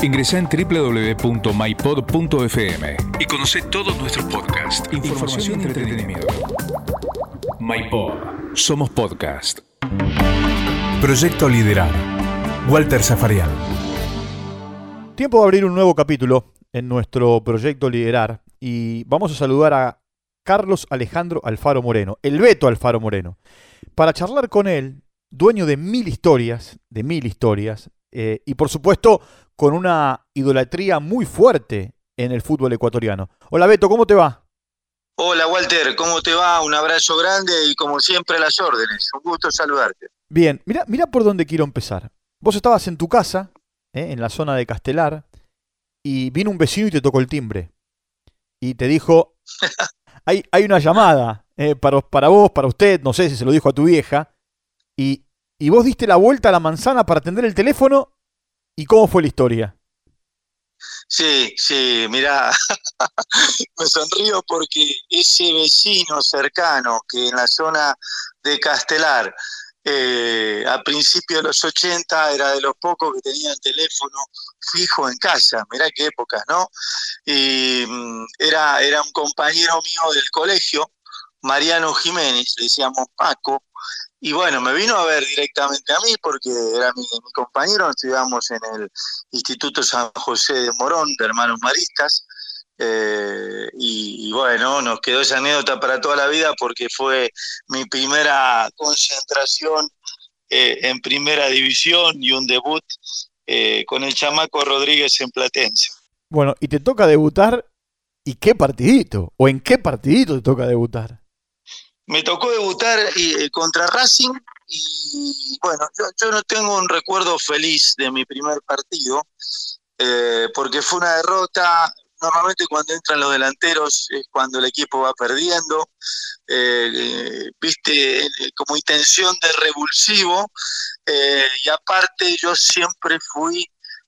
Ingresa en www.mypod.fm y conoce todos nuestros podcasts, información y entretenimiento. MyPod. Somos podcast. Proyecto Liderar. Walter Zafarian. Tiempo de abrir un nuevo capítulo en nuestro proyecto Liderar y vamos a saludar a Carlos Alejandro Alfaro Moreno, el Beto Alfaro Moreno, para charlar con él, dueño de mil historias, de mil historias, eh, y por supuesto con una idolatría muy fuerte en el fútbol ecuatoriano. Hola Beto, ¿cómo te va? Hola Walter, ¿cómo te va? Un abrazo grande y como siempre a las órdenes. Un gusto saludarte. Bien, mira, mira por dónde quiero empezar. Vos estabas en tu casa, eh, en la zona de Castelar, y vino un vecino y te tocó el timbre. Y te dijo, hay, hay una llamada eh, para, para vos, para usted, no sé si se lo dijo a tu vieja, y, y vos diste la vuelta a la manzana para atender el teléfono ¿Y cómo fue la historia? Sí, sí, mira, me sonrío porque ese vecino cercano que en la zona de Castelar, eh, a principios de los 80 era de los pocos que tenían teléfono fijo en casa, mirá qué épocas, ¿no? Y mm, era, era un compañero mío del colegio, Mariano Jiménez, le decíamos Paco, y bueno, me vino a ver directamente a mí porque era mi, compañero, estudiamos en el Instituto San José de Morón, de Hermanos Maristas, eh, y, bueno, nos quedó esa anécdota para toda la vida porque fue mi primera concentración eh, en primera división y un debut eh, con el chamaco Rodríguez en Platense. Bueno, y te toca debutar, ¿y qué partidito? ¿O en qué partidito te toca debutar? Me tocó debutar eh, contra Racing y bueno, yo, no tengo un recuerdo feliz de mi primer partido, eh, porque fue una derrota. Normalmente cuando entran los delanteros es cuando el equipo va perdiendo, eh, viste, como intención de revulsivo, y aparte yo siempre fui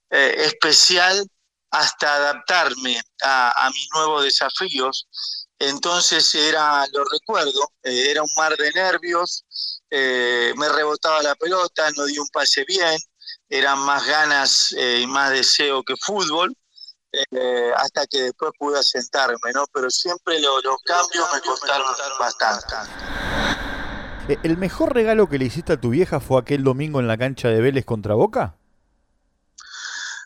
especial hasta adaptarme a, a mis nuevos desafíos. Entonces era, lo recuerdo, eh, era un mar de nervios, eh, me rebotaba la pelota, no di un pase bien, eran más ganas eh, y más deseo que fútbol, hasta que después pude asentarme, ¿no? Pero siempre los cambios me costaron bastante. ¿El mejor regalo que le hiciste a tu vieja fue aquel domingo en la cancha de Vélez contra Boca?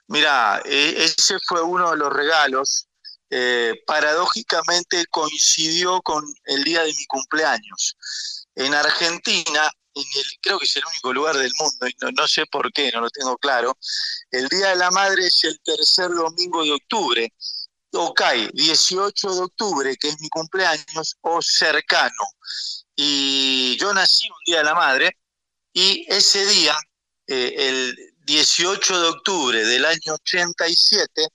Mira, ese fue uno de los regalos eh, paradójicamente coincidió con el día de mi cumpleaños. En Argentina, en el, creo que es el único lugar del mundo, y no, sé por qué, no lo tengo claro, el Día de la Madre es el tercer domingo de octubre. Ok, 18 de octubre, que es mi cumpleaños, o cercano. Y yo nací un Día de la Madre, y ese día, eh, el 18 de octubre del año 87,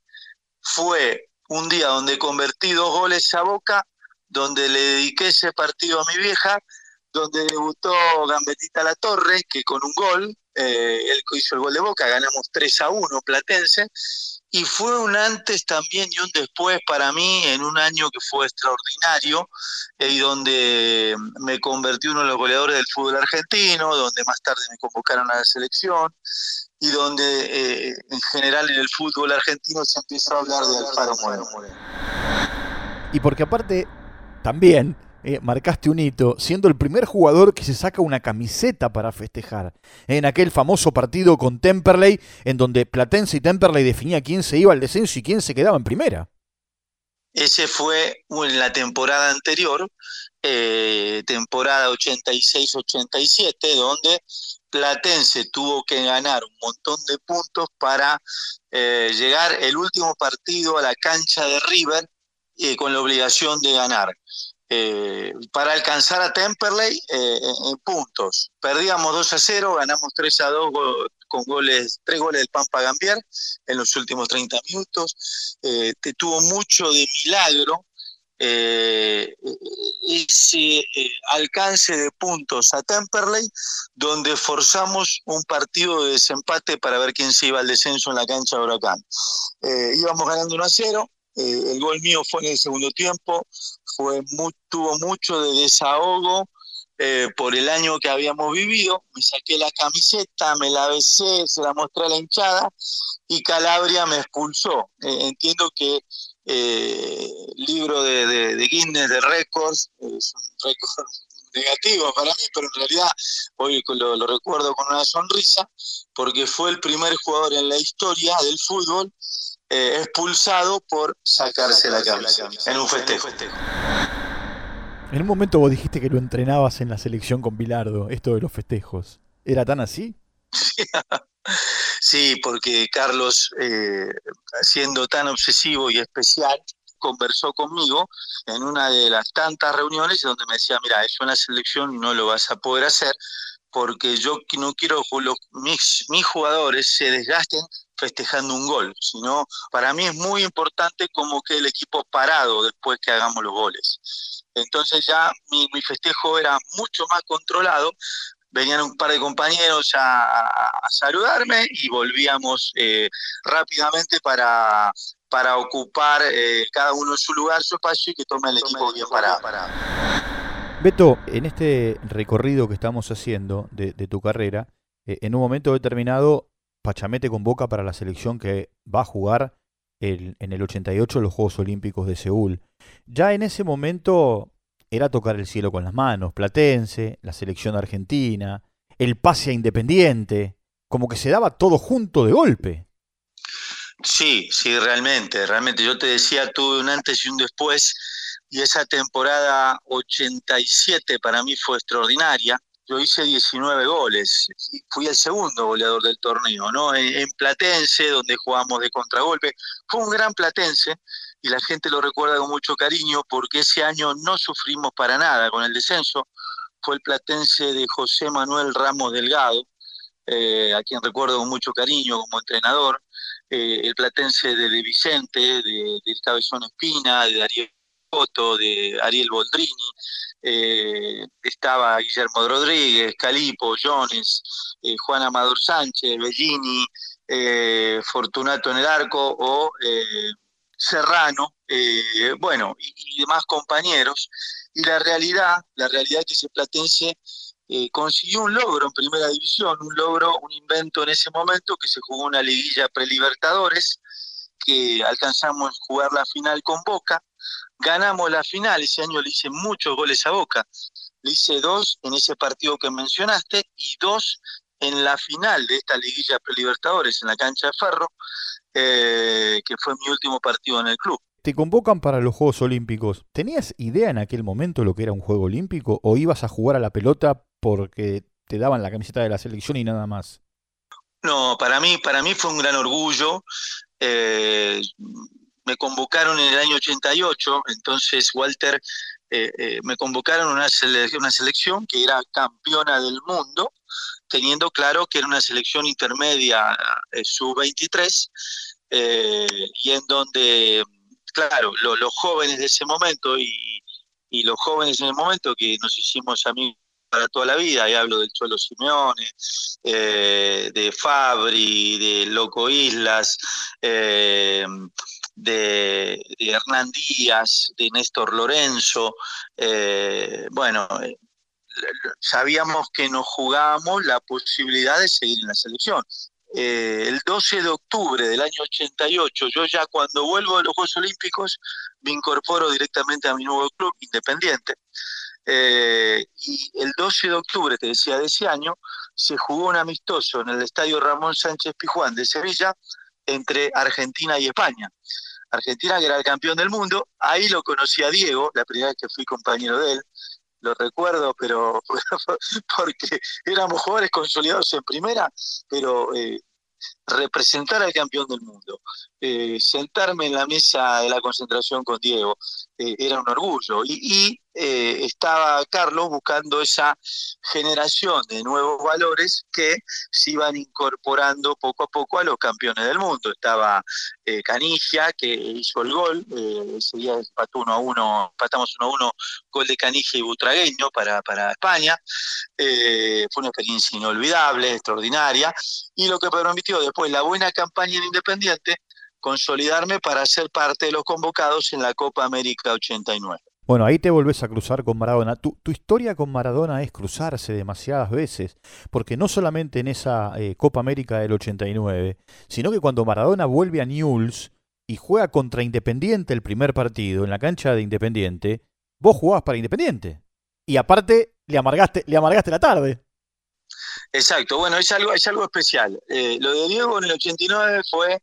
fue un día donde convertí dos goles a Boca, donde le dediqué ese partido a mi vieja, donde debutó Gambetita La Torre, que con un gol, eh, él hizo el gol de Boca, ganamos 3 a 1 Platense, y fue un antes también y un después para mí en un año que fue extraordinario eh, y donde me convertí uno de los goleadores del fútbol argentino, donde más tarde me convocaron a la selección y donde eh, en general en el fútbol argentino se empezó a hablar de Alfaro Moreno. Y porque aparte, también eh, marcaste un hito, siendo el primer jugador que se saca una camiseta para festejar. En aquel famoso partido con Temperley, en donde Platense y Temperley definía quién se iba al descenso y quién se quedaba en primera. Ese fue en la temporada anterior, eh, temporada 86-87, donde Platense tuvo que ganar un montón de puntos para eh, llegar el último partido a la cancha de River eh, con la obligación de ganar. Eh, para alcanzar a Temperley en puntos. Perdíamos 2 a 0, ganamos 3 a 2 con goles, tres goles del Pampa Gambier en los últimos 30 minutos. te tuvo mucho de milagro eh, ese eh, alcance de puntos a Temperley, donde forzamos un partido de desempate para ver quién se iba al descenso en la cancha de Huracán. Eh, íbamos ganando 1 a 0, el gol mío fue en el segundo tiempo, tuvo mucho de desahogo, por el año que habíamos vivido, me saqué la camiseta, me la besé, se la mostré a la hinchada y Calabria me expulsó. Entiendo que eh, libro de, de, Guinness de récords es un récord negativo para mí, pero en realidad hoy lo, lo, recuerdo con una sonrisa, porque fue el primer jugador en la historia del fútbol expulsado por sacarse la camisa en un festejo. En un momento vos dijiste que lo entrenabas en la selección con Bilardo, esto de los festejos. ¿Era tan así? Sí, porque Carlos, eh, siendo tan obsesivo y especial, conversó conmigo en una de las tantas reuniones donde me decía, mira, es una selección y no lo vas a poder hacer porque yo no quiero que mis, mis jugadores se desgasten festejando un gol, sino para mí es muy importante como que el equipo parado después que hagamos los goles. Entonces ya mi, festejo era mucho más controlado, venían un par de compañeros a, saludarme y volvíamos eh, rápidamente para, para ocupar eh, cada uno su lugar, su espacio y que tome el equipo bien parado. Beto, en este recorrido que estamos haciendo de, tu carrera, eh, en un momento determinado Pachamete convoca para la selección que va a jugar el, en el 88 los Juegos Olímpicos de Seúl. Ya en ese momento era tocar el cielo con las manos, Platense, la selección argentina, el pase a Independiente, como que se daba todo junto de golpe. Sí, sí, realmente, realmente. Yo te decía, tuve un antes y un después, y esa temporada 87 para mí fue extraordinaria yo hice 19 goles, fui el segundo goleador del torneo, ¿no? En, Platense, donde jugamos de contragolpe. Fue un gran Platense y la gente lo recuerda con mucho cariño porque ese año no sufrimos para nada con el descenso. Fue el Platense de José Manuel Ramos Delgado, eh, a quien recuerdo con mucho cariño como entrenador. Eh, el Platense de, Vicente, de, de Cabezón Espina, de Darío Coto, de Ariel Boldrini eh, estaba Guillermo Rodríguez, Calipo, Jones, eh, Juan Amador Sánchez, Bellini, eh, Fortunato en el arco o eh, Serrano, bueno, y, demás compañeros. Y la realidad, la realidad que ese Platense consiguió un logro en primera división, un logro, un invento en ese momento que se jugó una liguilla prelibertadores, que alcanzamos a jugar la final con Boca, ganamos la final, ese año le hice muchos goles a Boca, le hice dos en ese partido que mencionaste y dos en la final de esta liguilla prelibertadores en la cancha de Ferro, eh, que fue mi último partido en el club. Te convocan para los Juegos Olímpicos. ¿Tenías idea en aquel momento lo que era un Juego Olímpico o ibas a jugar a la pelota porque te daban la camiseta de la selección y nada más? No, para mí, para mí fue un gran orgullo. Eh, me convocaron en el año 88, entonces Walter, eh, eh, me convocaron una, una selección que era campeona del mundo, teniendo claro que era una selección intermedia eh, sub-23, y en donde, claro, los jóvenes de ese momento y, los jóvenes en el momento que nos hicimos amigos para toda la vida, y hablo del Cholo Simeone, de Fabri, de Loco Islas, de, Hernán Díaz, de Néstor Lorenzo. Eh, bueno, eh, sabíamos que nos jugábamos la posibilidad de seguir en la selección. Eh, el 12 de octubre del año 88, yo ya cuando vuelvo de los Juegos Olímpicos me incorporo directamente a mi nuevo club independiente. y el 12 de octubre, te decía, de ese año, se jugó un amistoso en el estadio Ramón Sánchez Pijuán de Sevilla entre Argentina y España. Argentina, que era el campeón del mundo. Ahí lo conocí a Diego, la primera vez que fui compañero de él. Lo recuerdo, pero porque éramos jugadores consolidados en primera, pero eh, representar al campeón del mundo, eh, sentarme en la mesa de la concentración con Diego, eh, era un orgullo. Y, eh, estaba Carlos buscando esa generación de nuevos valores que se iban incorporando poco a poco a los campeones del mundo. Estaba Canigia, que hizo el gol, ese día empató uno a uno, empatamos uno a uno, gol de Canigia y Butragueño para, para España. fue una experiencia inolvidable, extraordinaria, y lo que permitió después la buena campaña en Independiente, consolidarme para ser parte de los convocados en la Copa América 89. Bueno, ahí te volvés a cruzar con Maradona. Tu, historia con Maradona es cruzarse demasiadas veces, porque no solamente en esa eh, Copa América del 89, sino que cuando Maradona vuelve a Newell's y juega contra Independiente el primer partido en la cancha de Independiente, vos jugabas para Independiente. Y aparte, le amargaste, le amargaste la tarde. Exacto, bueno, es algo, es algo especial. Eh, lo de Diego en el 89 fue,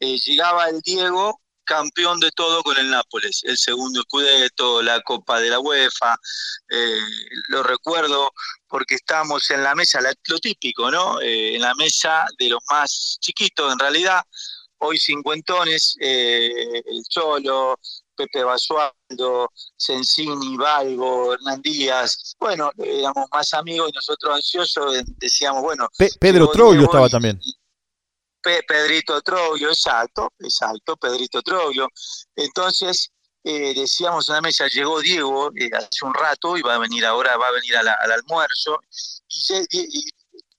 eh, llegaba el Diego campeón de todo con el Nápoles, el segundo Scudetto, la Copa de la UEFA, eh, lo recuerdo porque estamos en la mesa, lo típico, ¿no? en la mesa de los más chiquitos en realidad, hoy cincuentones, el Cholo, Pepe Basualdo, Sensini, Valgo, Hernán Díaz, bueno, éramos más amigos y nosotros ansiosos decíamos, bueno... Pedro Troglio estaba también. Pedrito Troglio, exacto, exacto, Pedrito Troglio. Entonces, eh, decíamos en la mesa, llegó Diego eh, hace un rato y va a venir ahora, va a venir al almuerzo. y,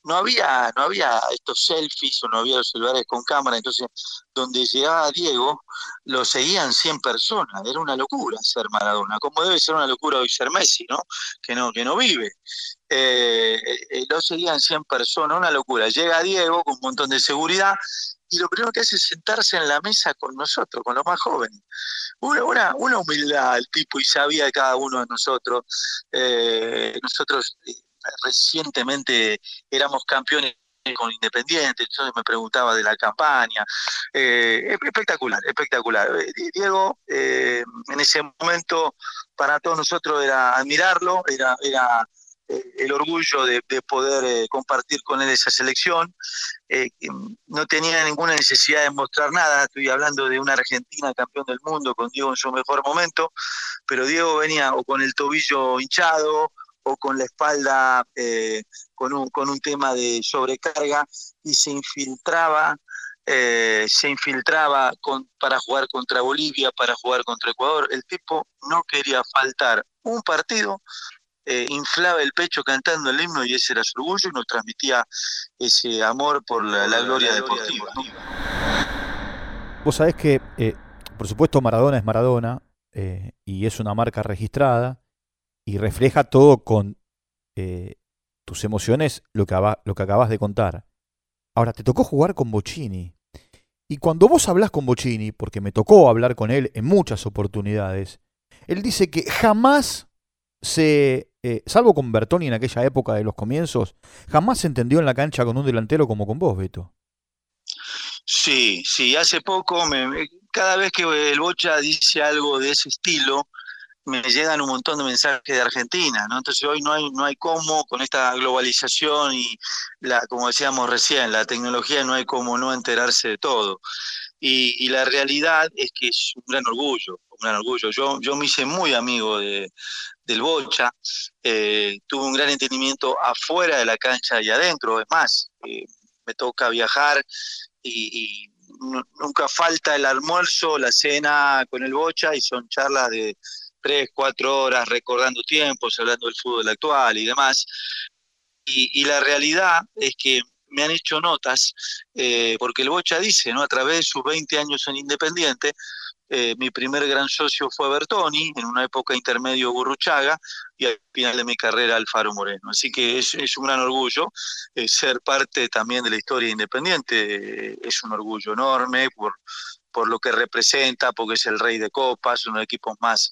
no había, no había estos selfies o no había los celulares con cámara, entonces donde llegaba Diego lo seguían 100 personas, era una locura ser Maradona, como debe ser una locura hoy ser Messi, ¿no? Que no, que no vive. Eh, eh, lo seguían 100 personas, una locura. Llega Diego con un montón de seguridad y lo primero que hace es sentarse en la mesa con nosotros, con los más jóvenes. Una, una, una humildad el tipo y sabía de cada uno de nosotros. Eh, nosotros recientemente éramos campeones con Independiente, entonces me preguntaba de la campaña. Eh, espectacular, espectacular. Eh, Diego, eh, en ese momento, para todos nosotros era admirarlo, era, era el orgullo de, poder compartir con él esa selección. no tenía ninguna necesidad de mostrar nada, estoy hablando de una Argentina campeón del mundo, con Diego en su mejor momento, pero Diego venía o con el tobillo hinchado, con la espalda eh, con, un, con un tema de sobrecarga y se infiltraba eh, se infiltraba con, para jugar contra Bolivia, para jugar contra Ecuador. El tipo no quería faltar un partido, eh, inflaba el pecho cantando el himno y ese era su orgullo y nos transmitía ese amor por la, gloria deportiva. Vos sabés que, por supuesto, Maradona es Maradona y es una marca registrada y refleja todo con eh, tus emociones lo que, acabas de contar. Ahora, te tocó jugar con Bocini. Y cuando vos hablas con Bocini, porque me tocó hablar con él en muchas oportunidades, él dice que jamás se, eh, salvo con Bertoni en aquella época de los comienzos, jamás se entendió en la cancha con un delantero como con vos, Beto. Sí, sí, hace poco, cada vez que el Bocha dice algo de ese estilo, me llegan un montón de mensajes de Argentina, ¿no? Entonces hoy no hay, no hay cómo, con esta globalización y la, como decíamos recién, la tecnología no hay cómo no enterarse de todo. Y, la realidad es que es un gran orgullo, un gran orgullo. Yo, yo me hice muy amigo de, del Bocha, eh, tuve un gran entendimiento afuera de la cancha y adentro, es más, eh, me toca viajar y, y nunca falta el almuerzo, la cena con el Bocha y son charlas de tres, cuatro horas recordando tiempos, hablando del fútbol actual y demás. Y, la realidad es que me han hecho notas, eh, porque el Bocha dice, ¿no? A través de sus 20 años en Independiente, eh, mi primer gran socio fue Bertoni, en una época intermedio Burruchaga, y al final de mi carrera Alfaro Moreno. Así que es, un gran orgullo eh, ser parte también de la historia independiente, es un orgullo enorme por, por lo que representa, porque es el rey de copas, uno de los equipos más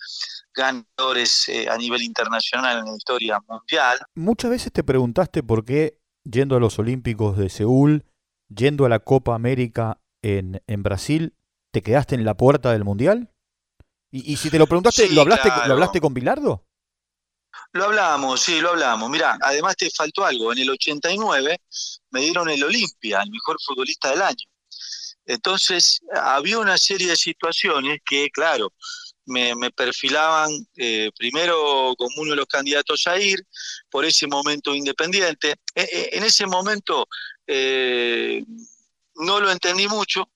ganadores eh, a nivel internacional en la historia mundial. Muchas veces te preguntaste por qué, yendo a los Olímpicos de Seúl, yendo a la Copa América en, en Brasil, te quedaste en la puerta del Mundial. Y, si te lo preguntaste, ¿lo, hablaste, ¿lo hablaste con Bilardo? Lo hablamos, sí, lo hablamos. Mirá, además te faltó algo. En el 89 me dieron el Olimpia, el mejor futbolista del año. Entonces, había una serie de situaciones que, claro, me, perfilaban eh, primero como uno de los candidatos a ir, por ese momento independiente. E, e, en ese momento eh, no lo entendí mucho,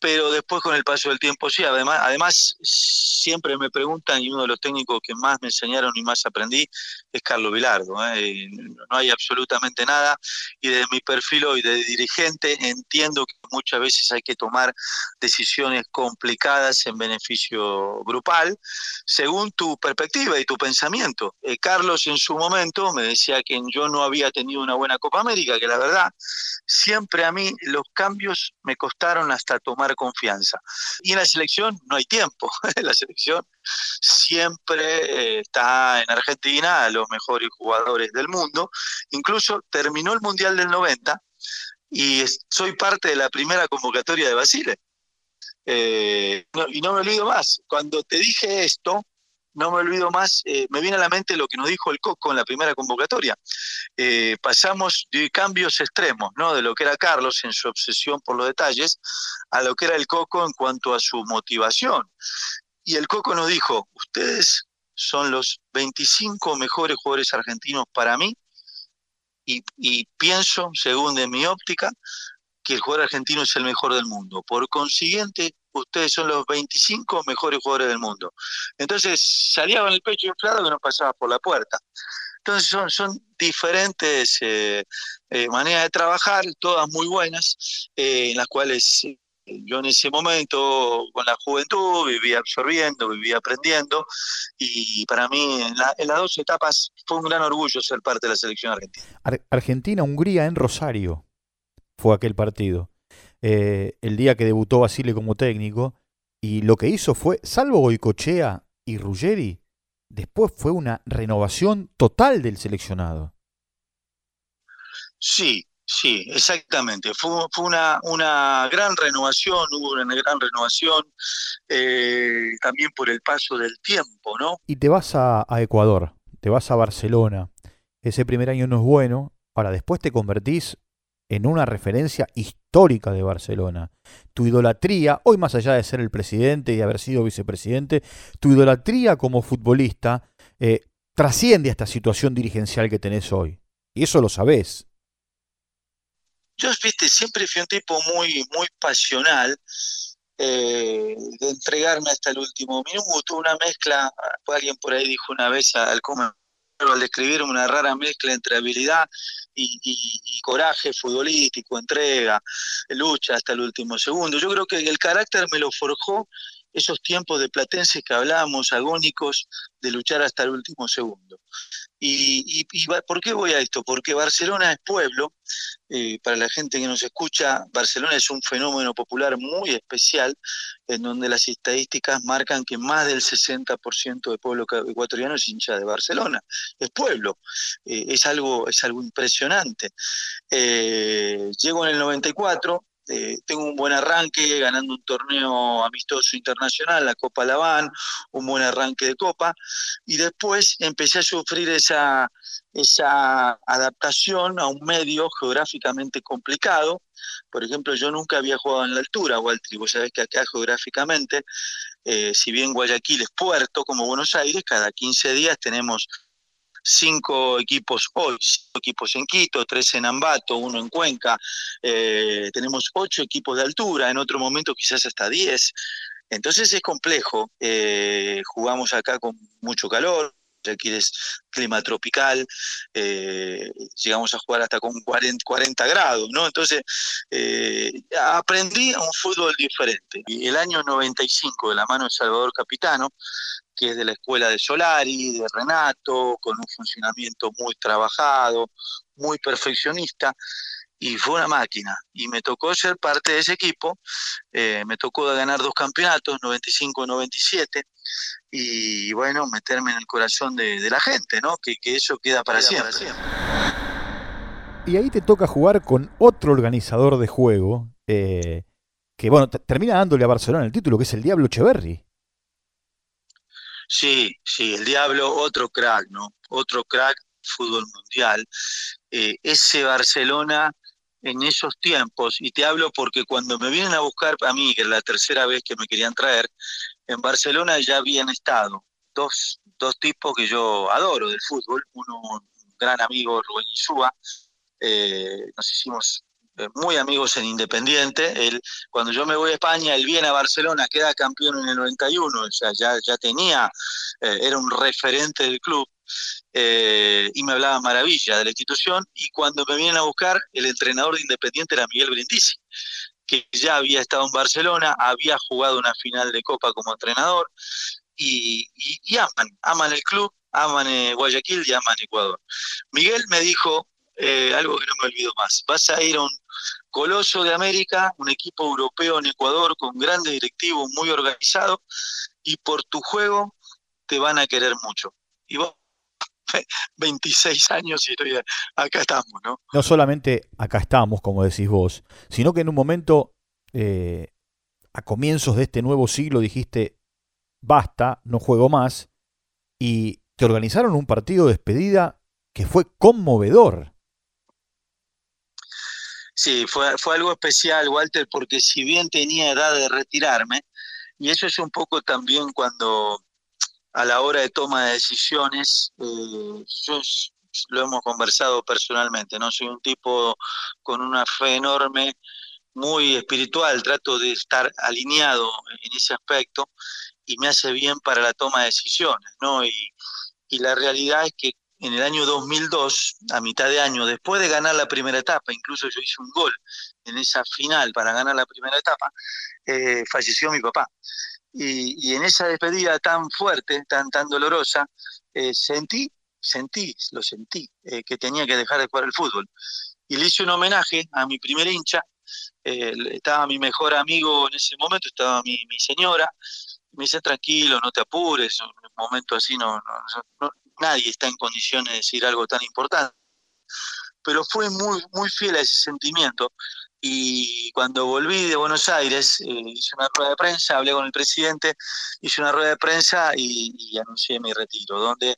pero después con el paso del tiempo sí, además, además siempre me preguntan y uno de los técnicos que más me enseñaron y más aprendí es Carlos Vilardo, ¿eh? no hay absolutamente nada y desde mi perfil hoy de dirigente entiendo que muchas veces hay que tomar decisiones complicadas en beneficio grupal según tu perspectiva y tu pensamiento. Eh, Carlos en su momento me decía que yo no había tenido una buena Copa América, que la verdad siempre a mí los cambios me costaron hasta tomar confianza. Y en la selección no hay tiempo. la selección siempre eh, está en Argentina a los mejores jugadores del mundo. Incluso terminó el Mundial del 90 y soy parte de la primera convocatoria de Basile. Eh, y no me olvido más, cuando te dije esto, no me olvido más, eh, me viene a la mente lo que nos dijo el Coco en la primera convocatoria. Eh, pasamos de cambios extremos, ¿no? De lo que era Carlos en su obsesión por los detalles, a lo que era el Coco en cuanto a su motivación. Y el Coco nos dijo, ustedes son los 25 mejores jugadores argentinos para mí, y, y pienso, según de mi óptica, que el jugador argentino es el mejor del mundo. Por consiguiente, ustedes son los 25 mejores jugadores del mundo. Entonces salía con el pecho inflado que no pasaba por la puerta. Entonces son, son diferentes eh, eh, maneras de trabajar, todas muy buenas, eh, en las cuales yo en ese momento, con la juventud, vivía absorbiendo, vivía aprendiendo, y para mí en, en las dos etapas fue un gran orgullo ser parte de la selección argentina. Argentina-Hungría en Rosario fue aquel partido. Eh, el día que debutó Basile como técnico, y lo que hizo fue, salvo Goicochea y Ruggeri, después fue una renovación total del seleccionado. Sí, sí, exactamente. Fue, una, una, gran renovación, hubo una gran renovación eh, también por el paso del tiempo, ¿no? Y te vas a, a Ecuador, te vas a Barcelona. Ese primer año no es bueno, ahora después te convertís en una referencia histórica de Barcelona. Tu idolatría, hoy más allá de ser el presidente y haber sido vicepresidente, tu idolatría como futbolista eh, trasciende a esta situación dirigencial que tenés hoy. Y eso lo sabés. Yo, viste, siempre fui un tipo muy, muy pasional, eh, de entregarme hasta el último minuto, una mezcla, alguien por ahí dijo una vez al comer al describir una rara mezcla entre habilidad y, coraje futbolístico, entrega, lucha hasta el último segundo. Yo creo que el carácter me lo forjó esos tiempos de platense que hablábamos, agónicos, de luchar hasta el último segundo. Y, por qué voy a esto? Porque Barcelona es pueblo, eh, para la gente que nos escucha, Barcelona es un fenómeno popular muy especial, en donde las estadísticas marcan que más del 60% del pueblo ecuatoriano es hincha de Barcelona, es pueblo, eh, es, algo, es algo impresionante. Eh, llego en el 94, eh, tengo un buen arranque ganando un torneo amistoso internacional, la Copa Laván, un buen arranque de Copa, y después empecé a sufrir esa, esa adaptación a un medio geográficamente complicado. Por ejemplo, yo nunca había jugado en la altura, Walter, vos sabés que acá geográficamente, eh, si bien Guayaquil es puerto como Buenos Aires, cada 15 días tenemos cinco equipos hoy, cinco equipos en Quito, tres en Ambato, uno en Cuenca, eh, tenemos ocho equipos de altura, en otro momento quizás hasta diez. Entonces es complejo, eh, jugamos acá con mucho calor, aquí es clima tropical, eh, llegamos a jugar hasta con 40, 40 grados, ¿no? Entonces, aprendí un fútbol diferente. Y el año 95, de la mano de Salvador Capitano, que es de la escuela de Solari, de Renato, con un funcionamiento muy trabajado, muy perfeccionista, y fue una máquina. Y me tocó ser parte de ese equipo, eh, me tocó ganar dos campeonatos, 95-97, y bueno, meterme en el corazón de, la gente, ¿no? Que, eso queda para, siempre. Y ahí te toca jugar con otro organizador de juego, eh, que bueno, termina dándole a Barcelona el título, que es el Diablo Echeverry. Sí, sí, el Diablo, otro crack, ¿no? Otro crack, fútbol mundial. Eh, ese Barcelona en esos tiempos, y te hablo porque cuando me vienen a buscar a mí, que es la tercera vez que me querían traer, en Barcelona ya habían estado dos, dos tipos que yo adoro del fútbol, uno un gran amigo Rubén Insúa, eh, nos hicimos muy amigos en Independiente. Él, cuando yo me voy a España, él viene a Barcelona, queda campeón en el 91, o sea, ya, ya tenía, eh, era un referente del club. Eh, y me hablaba maravilla de la institución. Y cuando me vienen a buscar, el entrenador de Independiente era Miguel Brindisi, que ya había estado en Barcelona, había jugado una final de Copa como entrenador. Y, aman, aman el club, aman Guayaquil y aman Ecuador. Miguel me dijo algo que no me olvido más, vas a ir a un Coloso de América, un equipo europeo en Ecuador con grandes directivos, muy organizado, y por tu juego te van a querer mucho. Y vos, 26 años y estoy, acá estamos, ¿no? No solamente acá estamos, como decís vos, sino que en un momento, eh, a comienzos de este nuevo siglo, dijiste, basta, no juego más, y te organizaron un partido de despedida que fue conmovedor. Sí, fue, fue algo especial, Walter, porque si bien tenía edad de retirarme, y eso es un poco también cuando a la hora de toma de decisiones, eh, yo lo hemos conversado personalmente, ¿no? Soy un tipo con una fe enorme, muy espiritual, trato de estar alineado en ese aspecto y me hace bien para la toma de decisiones, ¿no? Y, y la realidad es que en el año 2002, a mitad de año, después de ganar la primera etapa, incluso yo hice un gol en esa final para ganar la primera etapa, eh, falleció mi papá. Y, en esa despedida tan fuerte, tan, tan dolorosa, eh, sentí, sentí, lo sentí, eh, que tenía que dejar de jugar el fútbol. Y le hice un homenaje a mi primer hincha, estaba mi mejor amigo en ese momento, estaba mi, señora, me dice tranquilo, no te apures, en un momento así no, no, nadie está en condiciones de decir algo tan importante. Pero fue muy, muy fiel a ese sentimiento. Y cuando volví de Buenos Aires, eh, hice una rueda de prensa, hablé con el presidente, hice una rueda de prensa y, anuncié mi retiro, donde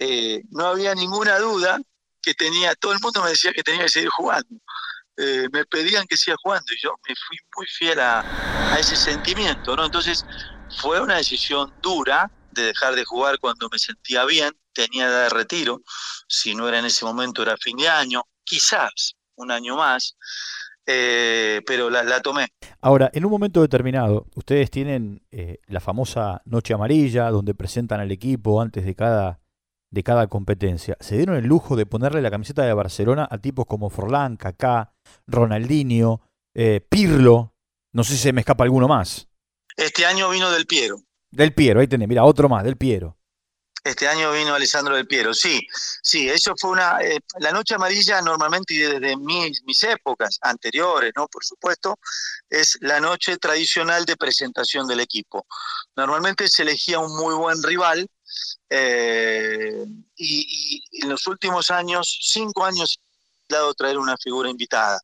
eh, no había ninguna duda que tenía, todo el mundo me decía que tenía que seguir jugando. Eh, me pedían que siga jugando y yo me fui muy fiel a, a ese sentimiento, ¿no? Entonces fue una decisión dura de dejar de jugar cuando me sentía bien, tenía edad de retiro, si no era en ese momento era fin de año, quizás un año más, eh, pero la, tomé. Ahora, en un momento determinado, ustedes tienen eh, la famosa Noche Amarilla, donde presentan al equipo antes de cada, de cada competencia. Se dieron el lujo de ponerle la camiseta de Barcelona a tipos como Forlán, Kaká, Ronaldinho, eh, Pirlo, no sé si se me escapa alguno más. Este año vino Del Piero. Del Piero, ahí tenés, mira, otro más, Del Piero. Este año vino Alessandro Del Piero, sí, sí, eso fue una... Eh, la Noche Amarilla normalmente y desde mis, mis épocas anteriores, ¿no? Por supuesto, es la noche tradicional de presentación del equipo. Normalmente se elegía un muy buen rival eh, y, en los últimos años, cinco años dado traer una figura invitada.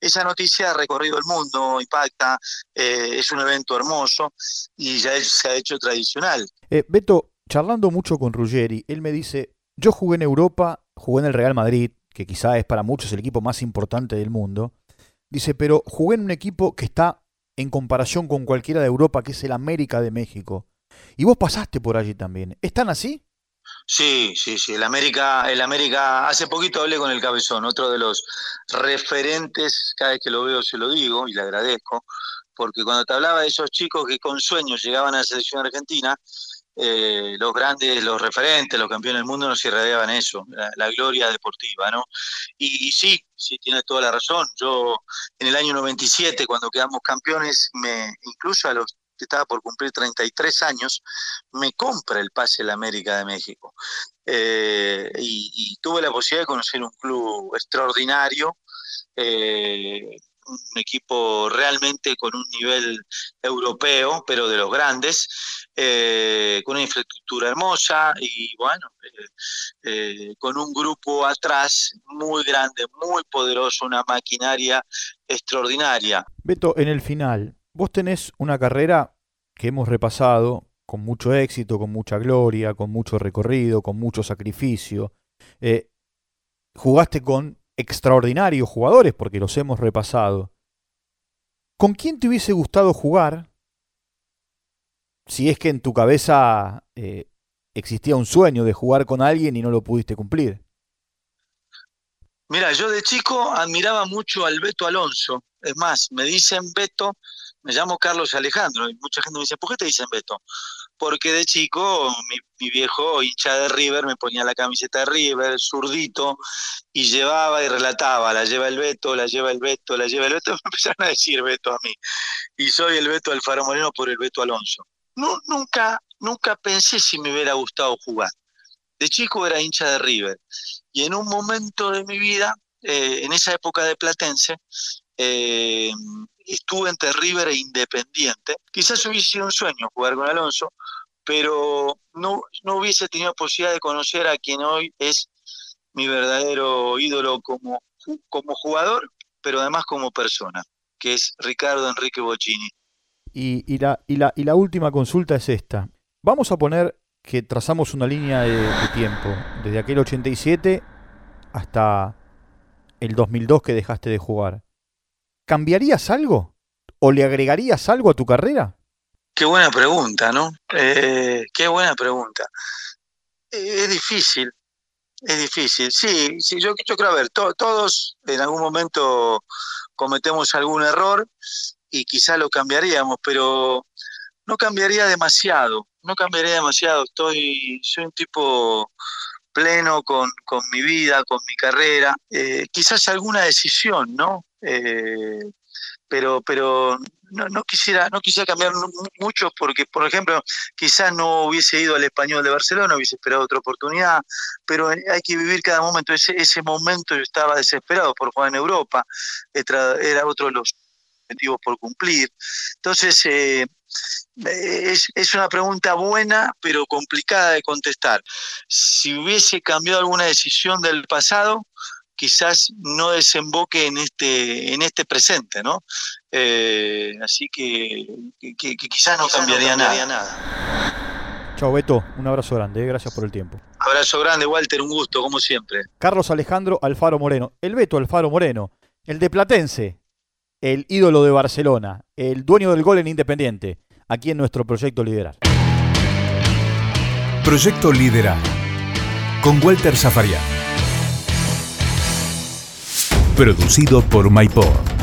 Esa noticia ha recorrido el mundo, impacta, eh, es un evento hermoso y ya se ha hecho tradicional. Beto, charlando mucho con Ruggeri, él me dice, yo jugué en Europa, jugué en el Real Madrid, que quizá es para muchos el equipo más importante del mundo, dice, pero jugué en un equipo que está en comparación con cualquiera de Europa, que es el América de México. Y vos pasaste por allí también. ¿Están así? Sí, sí, sí. El América, el América, hace poquito hablé con el Cabezón, otro de los referentes, cada vez que lo veo se lo digo y le agradezco, porque cuando te hablaba de esos chicos que con sueños llegaban a la selección argentina, eh, los grandes, los referentes, los campeones del mundo nos irradiaban eso, la, gloria deportiva, ¿no? Y, sí, sí, tiene toda la razón. Yo en el año 97, cuando quedamos campeones, me incluso a los que estaba por cumplir 33 años, me compra el pase la América de México. Eh, y, tuve la posibilidad de conocer un club extraordinario, eh, un equipo realmente con un nivel europeo, pero de los grandes, eh, con una infraestructura hermosa y bueno, eh, eh, con un grupo atrás muy grande, muy poderoso, una maquinaria extraordinaria. Beto, en el final, vos tenés una carrera que hemos repasado con mucho éxito, con mucha gloria, con mucho recorrido, con mucho sacrificio. jugaste con extraordinarios jugadores, porque los hemos repasado. ¿Con quién te hubiese gustado jugar si es que en tu cabeza eh, existía un sueño de jugar con alguien y no lo pudiste cumplir? Mira, yo de chico admiraba mucho al Beto Alonso. Es más, me dicen Beto, me llamo Carlos Alejandro, y mucha gente me dice, ¿por qué te dicen Beto? Porque de chico mi, viejo hincha de River me ponía la camiseta de River, zurdito, y llevaba y relataba, la lleva el Beto, la lleva el Beto, la lleva el Beto, me empezaron a decir Beto a mí. Y soy el Beto Alfaro Moreno por el Beto Alonso. No, nunca, nunca pensé si me hubiera gustado jugar. De chico era hincha de River. Y en un momento de mi vida, eh, en esa época de Platense, eh, estuve entre River e Independiente. Quizás hubiese sido un sueño jugar con Alonso, pero no, no hubiese tenido posibilidad de conocer a quien hoy es mi verdadero ídolo como, como jugador, pero además como persona, que es Ricardo Enrique Bocini. Y, la, y, la, y la última consulta es esta. Vamos a poner que trazamos una línea de, de tiempo, desde aquel 87 hasta el 2002 que dejaste de jugar. ¿Cambiarías algo? ¿O le agregarías algo a tu carrera? Qué buena pregunta, ¿no? Eh, qué buena pregunta. Eh, es difícil, es difícil. Sí, sí yo, creo, a ver, todos en algún momento cometemos algún error y quizá lo cambiaríamos, pero no cambiaría demasiado, no cambiaría demasiado. Estoy, soy un tipo pleno con, con mi vida, con mi carrera. Eh, quizás alguna decisión, ¿no? Eh, pero pero no, quisiera no quisiera cambiar mucho porque por ejemplo quizás no hubiese ido al español de Barcelona hubiese esperado otra oportunidad pero hay que vivir cada momento ese ese momento yo estaba desesperado por jugar en Europa era otro de los objetivos por cumplir entonces eh, es, es, una pregunta buena, pero complicada de contestar. Si hubiese cambiado alguna decisión del pasado, quizás no desemboque en este, en este presente, ¿no? Eh, así que, quizás no cambiaría nada. Chao Beto, un abrazo grande, eh, gracias por el tiempo. Abrazo grande, Walter, un gusto, como siempre. Carlos Alejandro Alfaro Moreno, el Beto Alfaro Moreno, el de Platense, el ídolo de Barcelona, el dueño del gol en Independiente, aquí en nuestro proyecto Liderar. Proyecto Liderar, con Walter Zafarian. Producido por MyPod.